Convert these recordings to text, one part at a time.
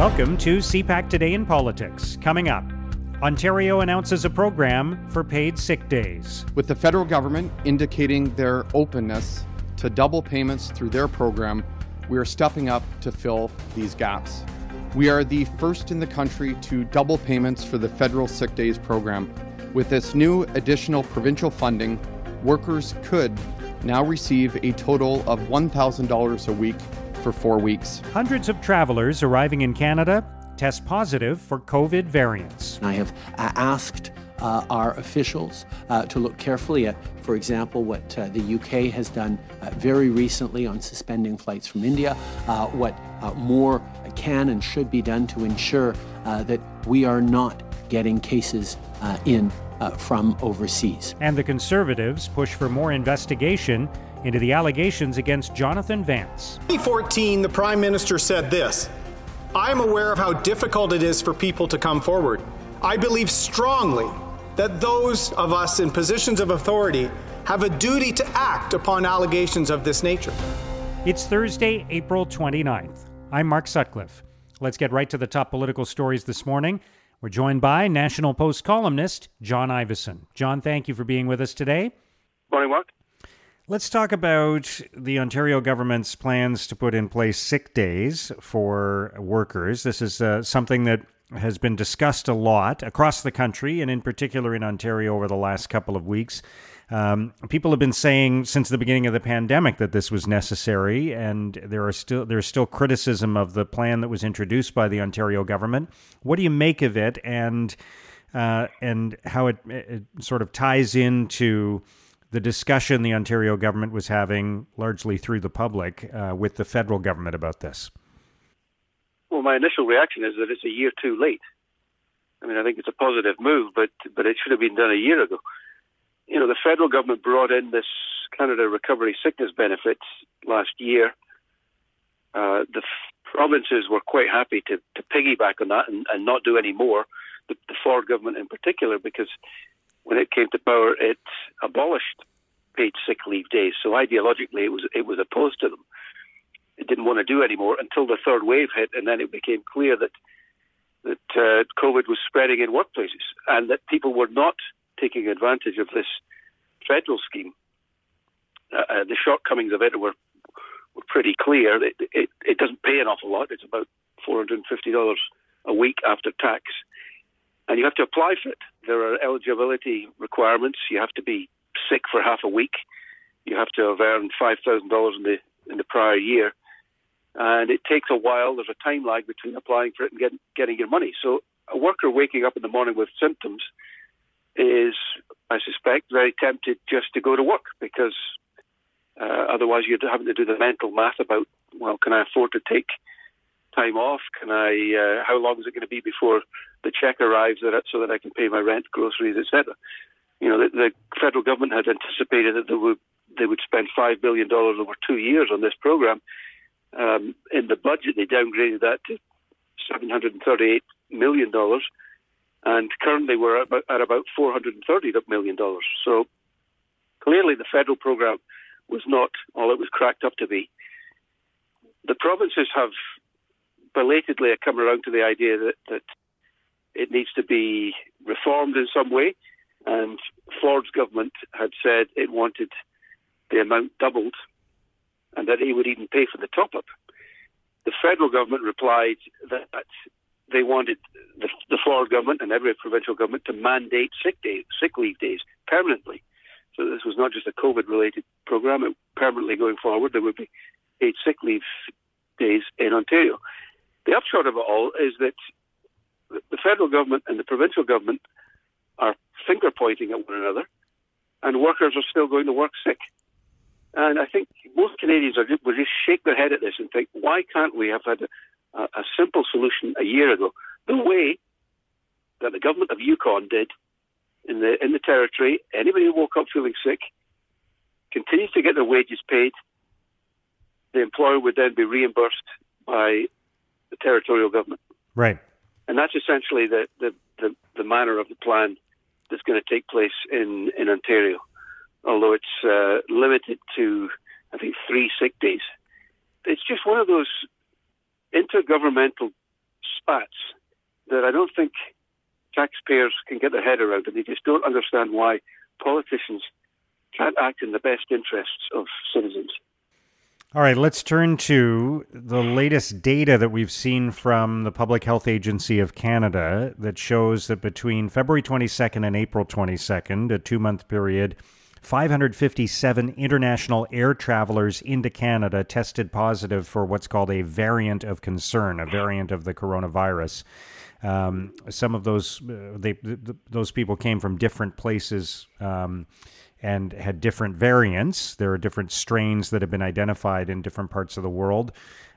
Welcome to CPAC Today in Politics. Coming up, Ontario announces a program for paid sick days. With the federal government indicating their openness to double payments through their program, we are stepping up to fill these gaps. We are the first in the country to double payments for the federal sick days program. With this new additional provincial funding, workers could now receive a total of $1,000 a week for four weeks. Hundreds of travelers arriving in Canada test positive for COVID variants. I have uh, asked uh, our officials uh, to look carefully at, for example, what uh, the UK has done uh, very recently on suspending flights from India, uh, what more can and should be done to ensure that we are not getting cases in from overseas. And the Conservatives push for more investigation into the allegations against Jonathan Vance. 2014, the Prime Minister said this I'm aware of how difficult it is for people to come forward. I believe strongly that those of us in positions of authority have a duty to act upon allegations of this nature. It's Thursday, April 29th. I'm Mark Sutcliffe. Let's get right to the top political stories this morning. We're joined by National Post columnist John Ivison. John, thank you for being with us today. Morning, Mark. Let's talk about the Ontario government's plans to put in place sick days for workers. This is uh, something that has been discussed a lot across the country and, in particular, in Ontario over the last couple of weeks. Um, people have been saying since the beginning of the pandemic that this was necessary, and there are still there's still criticism of the plan that was introduced by the Ontario government. What do you make of it, and uh, and how it, it sort of ties into the discussion the Ontario government was having, largely through the public, uh, with the federal government about this? Well, my initial reaction is that it's a year too late. I mean, I think it's a positive move, but but it should have been done a year ago. You know, the federal government brought in this Canada Recovery Sickness Benefits last year. Uh, the f- provinces were quite happy to, to piggyback on that and, and not do any more. The, the Ford government, in particular, because when it came to power, it abolished paid sick leave days. So ideologically, it was it was opposed to them. It didn't want to do anymore until the third wave hit, and then it became clear that that uh, COVID was spreading in workplaces, and that people were not taking advantage of this federal scheme. Uh, uh, the shortcomings of it were were pretty clear. It, it, it doesn't pay an awful lot. It's about four hundred and fifty dollars a week after tax, and you have to apply for it. There are eligibility requirements. You have to be sick for half a week. You have to have earned five thousand dollars in the in the prior year, and it takes a while. There's a time lag between applying for it and get, getting your money. So a worker waking up in the morning with symptoms is, I suspect, very tempted just to go to work because uh, otherwise you're having to do the mental math about well, can I afford to take time off? Can I? Uh, how long is it going to be before the check arrives that, so that I can pay my rent, groceries, etc. You know, the, the federal government had anticipated that they would they would spend five billion dollars over two years on this program. Um, in the budget, they downgraded that to seven hundred and thirty-eight million dollars, and currently we're at about, four hundred and thirty million dollars. So clearly, the federal program was not all it was cracked up to be. The provinces have belatedly I come around to the idea that, that it needs to be reformed in some way. And Ford's government had said it wanted the amount doubled and that it would even pay for the top up. The federal government replied that they wanted the, the Ford government and every provincial government to mandate sick days, sick leave days permanently. So this was not just a COVID related program. It, permanently going forward, there would be paid sick leave days in Ontario. The upshot of it all is that the federal government and the provincial government are finger pointing at one another, and workers are still going to work sick. And I think most Canadians are, will just shake their head at this and think, why can't we have had a, a simple solution a year ago? The way that the government of Yukon did in the in the territory, anybody who woke up feeling sick continues to get their wages paid. The employer would then be reimbursed by territorial government. Right. And that's essentially the, the, the, the manner of the plan that's going to take place in, in Ontario, although it's uh, limited to, I think, three sick days. It's just one of those intergovernmental spats that I don't think taxpayers can get their head around, and they just don't understand why politicians can't act in the best interests of citizens. All right, let's turn to the latest data that we've seen from the Public Health Agency of Canada that shows that between February 22nd and April 22nd, a two month period, 557 international air travelers into Canada tested positive for what's called a variant of concern, a variant of the coronavirus. Um, some of those uh, they, th- those people came from different places. Um, and had different variants. There are different strains that have been identified in different parts of the world.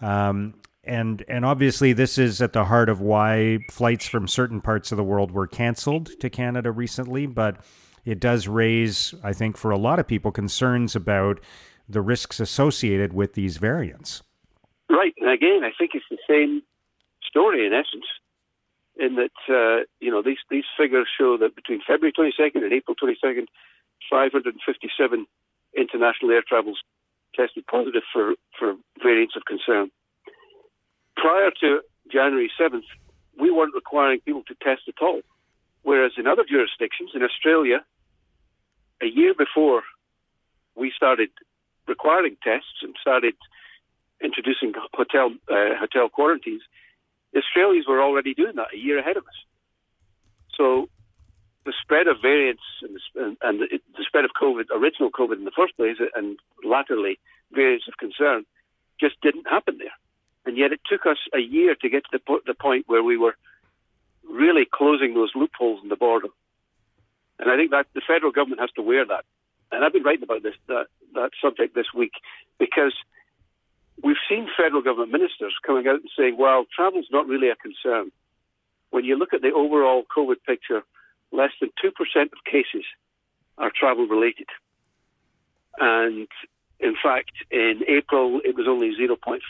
Um, and and obviously this is at the heart of why flights from certain parts of the world were canceled to Canada recently, but it does raise, I think, for a lot of people, concerns about the risks associated with these variants. Right, and again, I think it's the same story in essence, in that uh, you know these these figures show that between February 22nd and April 22nd, 557 international air travels tested positive for, for variants of concern. Prior to January 7th, we weren't requiring people to test at all. Whereas in other jurisdictions, in Australia, a year before we started requiring tests and started introducing hotel uh, hotel quarantines, Australians were already doing that a year ahead of us. So the spread of variants and the, and the, spread of COVID, original COVID in the first place, and latterly variants of concern, just didn't happen there. And yet it took us a year to get to the, the point where we were really closing those loopholes in the border. And I think that the federal government has to wear that. And I've been writing about this that, that subject this week because we've seen federal government ministers coming out and saying, well, travel's not really a concern. When you look at the overall COVID picture, less than 2% of cases are travel related. And in fact, in April, it was only 0.4%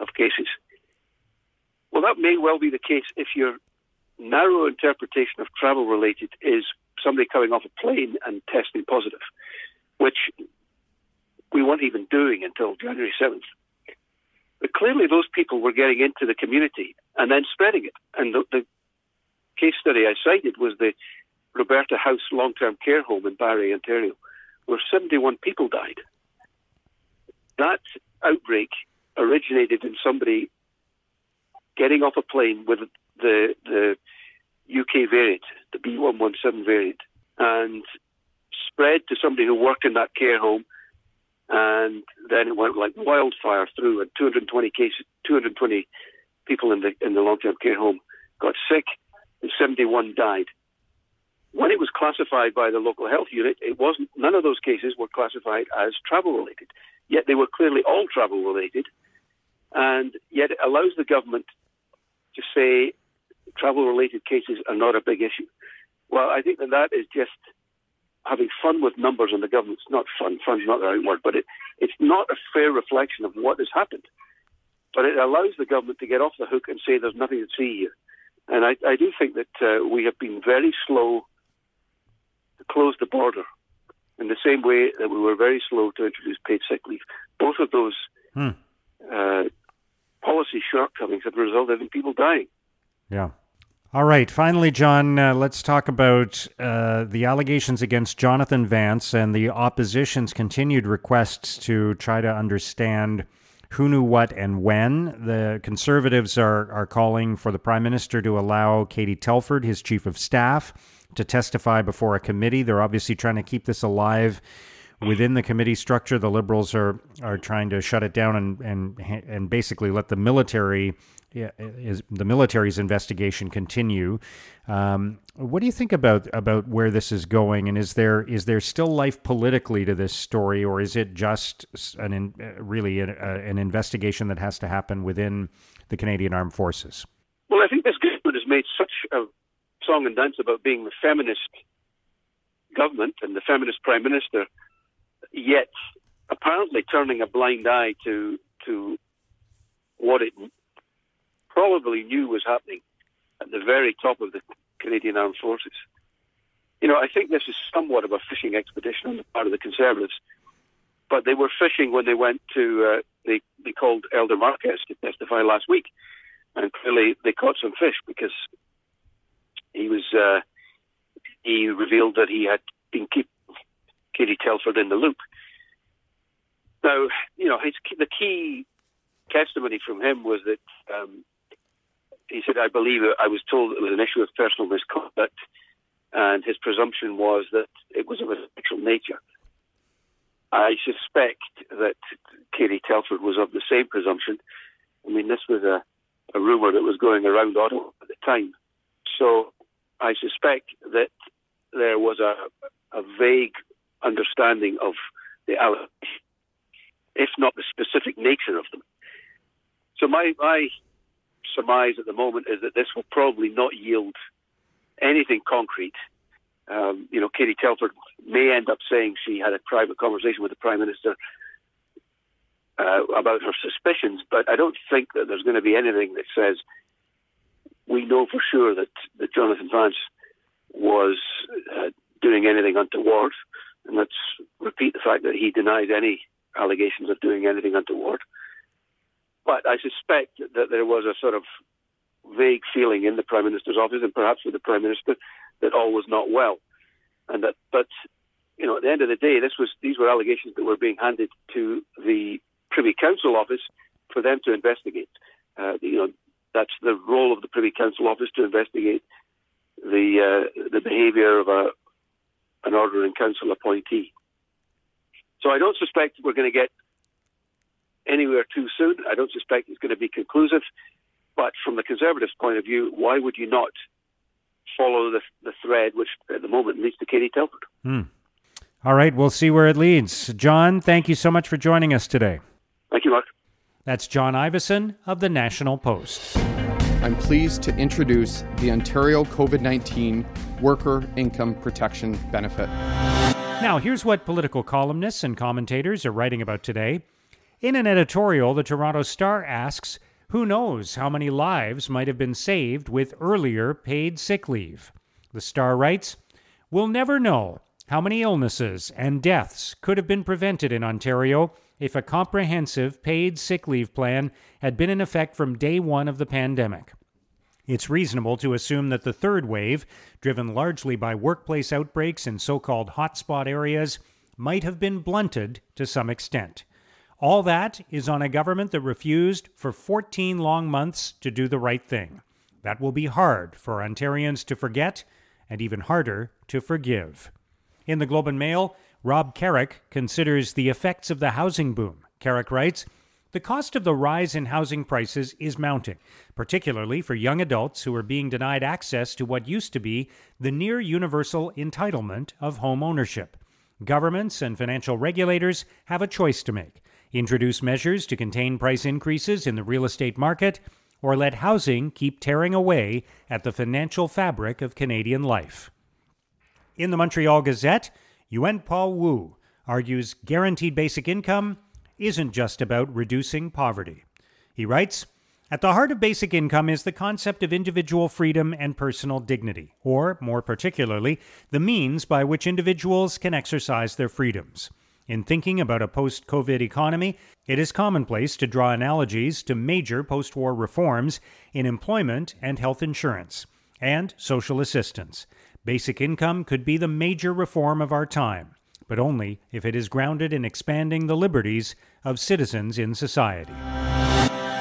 of cases. Well, that may well be the case if your narrow interpretation of travel related is somebody coming off a plane and testing positive, which we weren't even doing until January 7th. But clearly, those people were getting into the community and then spreading it. And the, the case study I cited was the Roberta House long term care home in Barrie, Ontario, where 71 people died. That outbreak originated in somebody getting off a plane with the, the UK variant, the B117 variant, and spread to somebody who worked in that care home. And then it went like wildfire through, and 220 cases, 220 people in the in the long-term care home got sick and 71 died. When it was classified by the local health unit, it wasn't. None of those cases were classified as travel related. Yet they were clearly all travel related, and yet it allows the government to say travel related cases are not a big issue. Well, I think that that is just having fun with numbers on the government. It's not fun. Fun's not the right word, but it, it's not a fair reflection of what has happened. But it allows the government to get off the hook and say there's nothing to see here. And I, I do think that uh, we have been very slow to close the border in the same way that we were very slow to introduce paid sick leave. Both of those hmm. uh, policy shortcomings have resulted in people dying. Yeah. All right. Finally, John, uh, let's talk about uh, the allegations against Jonathan Vance and the opposition's continued requests to try to understand who knew what and when. The conservatives are, are calling for the prime minister to allow Katie Telford, his chief of staff, to testify before a committee. They're obviously trying to keep this alive within the committee structure. The liberals are are trying to shut it down and and and basically let the military is the military's investigation continue. Um, what do you think about about where this is going, and is there is there still life politically to this story, or is it just an in, really a, an investigation that has to happen within the Canadian Armed Forces? Well, I think this government has made such a song and dance about being the feminist government and the feminist prime minister, yet apparently turning a blind eye to to what it probably knew was happening at the very top of the Canadian Armed Forces. You know, I think this is somewhat of a fishing expedition on the part of the Conservatives, but they were fishing when they went to, uh, they, they called Elder Marques to testify last week. and clearly they caught some fish because he was uh, he revealed that he had been keeping Katie Telford in the loop. Now, you know, his, the key testimony from him was that um, he said, "I believe I was told it was an issue of personal misconduct." and his presumption was that it was of a sexual nature. I suspect that Katie Telford was of the same presumption. I mean, this was a, a rumour that was going around Ottawa at the time. So I suspect that there was a, a vague understanding of the allegations, if not the specific nature of them. So my, my surmise at the moment is that this will probably not yield anything concrete. Um, you know, Katie Telford may end up saying she had a private conversation with the Prime Minister uh, about her suspicions, but I don't think that there's going to be anything that says we know for sure that, that Jonathan Vance was uh, doing anything untoward. And let's repeat the fact that he denied any allegations of doing anything untoward. But I suspect that there was a sort of vague feeling in the Prime Minister's office and perhaps with the Prime Minister that all was not well. And that, but you know, at the end of the day, this was these were allegations that were being handed to the Privy Council office for them to investigate. Uh, you know, that's the role of the Privy Council office to investigate the uh, the behaviour of a an order in council appointee. So I don't suspect we're going to get anywhere too soon. I don't suspect it's going to be conclusive. But from the Conservatives' point of view, why would you not follow the, the thread which at the moment leads to Katie Telford? Hmm. All right, we'll see where it leads. John, thank you so much for joining us today. Thank you, Mark. That's John Ivison of the National Post. I'm pleased to introduce the Ontario COVID 19 Worker Income Protection Benefit. Now, here's what political columnists and commentators are writing about today. In an editorial, the Toronto Star asks who knows how many lives might have been saved with earlier paid sick leave? The Star writes We'll never know how many illnesses and deaths could have been prevented in Ontario if a comprehensive paid sick leave plan had been in effect from day one of the pandemic. It's reasonable to assume that the third wave, driven largely by workplace outbreaks in so called hotspot areas, might have been blunted to some extent. All that is on a government that refused for 14 long months to do the right thing. That will be hard for Ontarians to forget and even harder to forgive. In the Globe and Mail, Rob Carrick considers the effects of the housing boom. Carrick writes, the cost of the rise in housing prices is mounting, particularly for young adults who are being denied access to what used to be the near universal entitlement of home ownership. Governments and financial regulators have a choice to make introduce measures to contain price increases in the real estate market, or let housing keep tearing away at the financial fabric of Canadian life. In the Montreal Gazette, Yuen Pau Woo argues guaranteed basic income isn't just about reducing poverty. He writes, at the heart of basic income is the concept of individual freedom and personal dignity, or, more particularly, the means by which individuals can exercise their freedoms. In thinking about a post COVID economy, it is commonplace to draw analogies to major post war reforms in employment and health insurance, and social assistance. Basic income could be the major reform of our time, but only if it is grounded in expanding the liberties of citizens in society.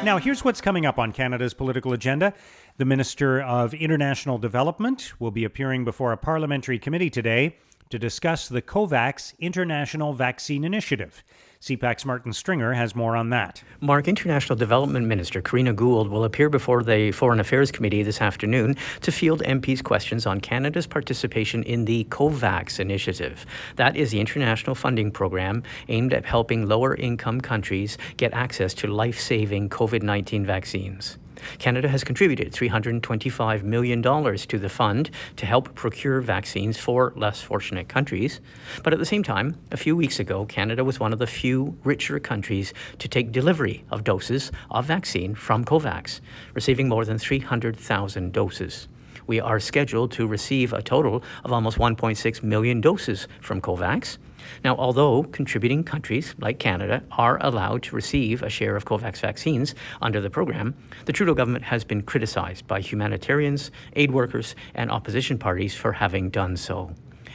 Now, here's what's coming up on Canada's political agenda. The Minister of International Development will be appearing before a parliamentary committee today to discuss the COVAX International Vaccine Initiative. CPAC's Martin Stringer has more on that. Mark, International Development Minister Karina Gould will appear before the Foreign Affairs Committee this afternoon to field MPs' questions on Canada's participation in the COVAX initiative. That is the international funding program aimed at helping lower income countries get access to life saving COVID 19 vaccines. Canada has contributed $325 million to the fund to help procure vaccines for less fortunate countries. But at the same time, a few weeks ago, Canada was one of the few richer countries to take delivery of doses of vaccine from COVAX, receiving more than 300,000 doses we are scheduled to receive a total of almost 1.6 million doses from COVAX. Now, although contributing countries like Canada are allowed to receive a share of COVAX vaccines under the program, the Trudeau government has been criticized by humanitarians, aid workers, and opposition parties for having done so.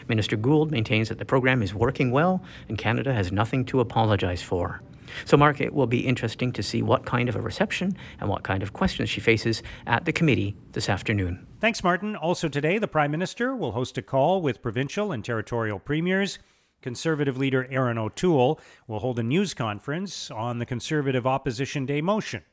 Minister Gould maintains that the program is working well and Canada has nothing to apologize for. So, Mark, it will be interesting to see what kind of a reception and what kind of questions she faces at the committee this afternoon. Thanks, Martin. Also, today, the Prime Minister will host a call with provincial and territorial premiers. Conservative leader Erin O'Toole will hold a news conference on the Conservative Opposition Day motion.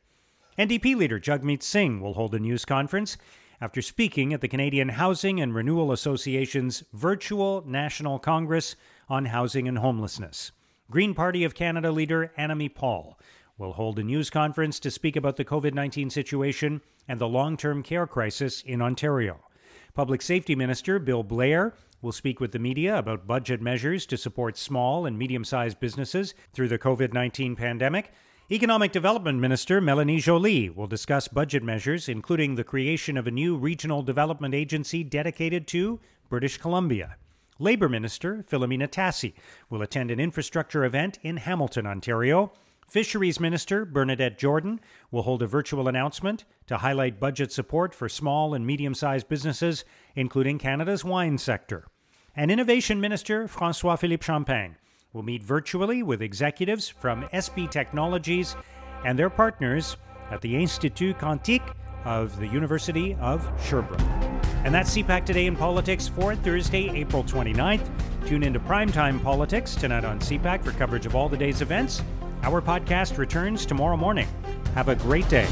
NDP leader Jagmeet Singh will hold a news conference after speaking at the Canadian Housing and Renewal Association's virtual National Congress on Housing and Homelessness. Green Party of Canada leader Annamie Paul will hold a news conference to speak about the COVID 19 situation and the long term care crisis in Ontario. Public Safety Minister Bill Blair will speak with the media about budget measures to support small and medium sized businesses through the COVID 19 pandemic. Economic Development Minister Melanie Joly will discuss budget measures, including the creation of a new regional development agency dedicated to British Columbia. Labour Minister Filomena Tassi will attend an infrastructure event in Hamilton, Ontario. Fisheries Minister Bernadette Jordan will hold a virtual announcement to highlight budget support for small and medium sized businesses, including Canada's wine sector. And Innovation Minister Francois Philippe Champagne will meet virtually with executives from SB Technologies and their partners at the Institut Quantique of the University of Sherbrooke. And that's CPAC Today in Politics for Thursday, April 29th. Tune into Primetime Politics tonight on CPAC for coverage of all the day's events. Our podcast returns tomorrow morning. Have a great day.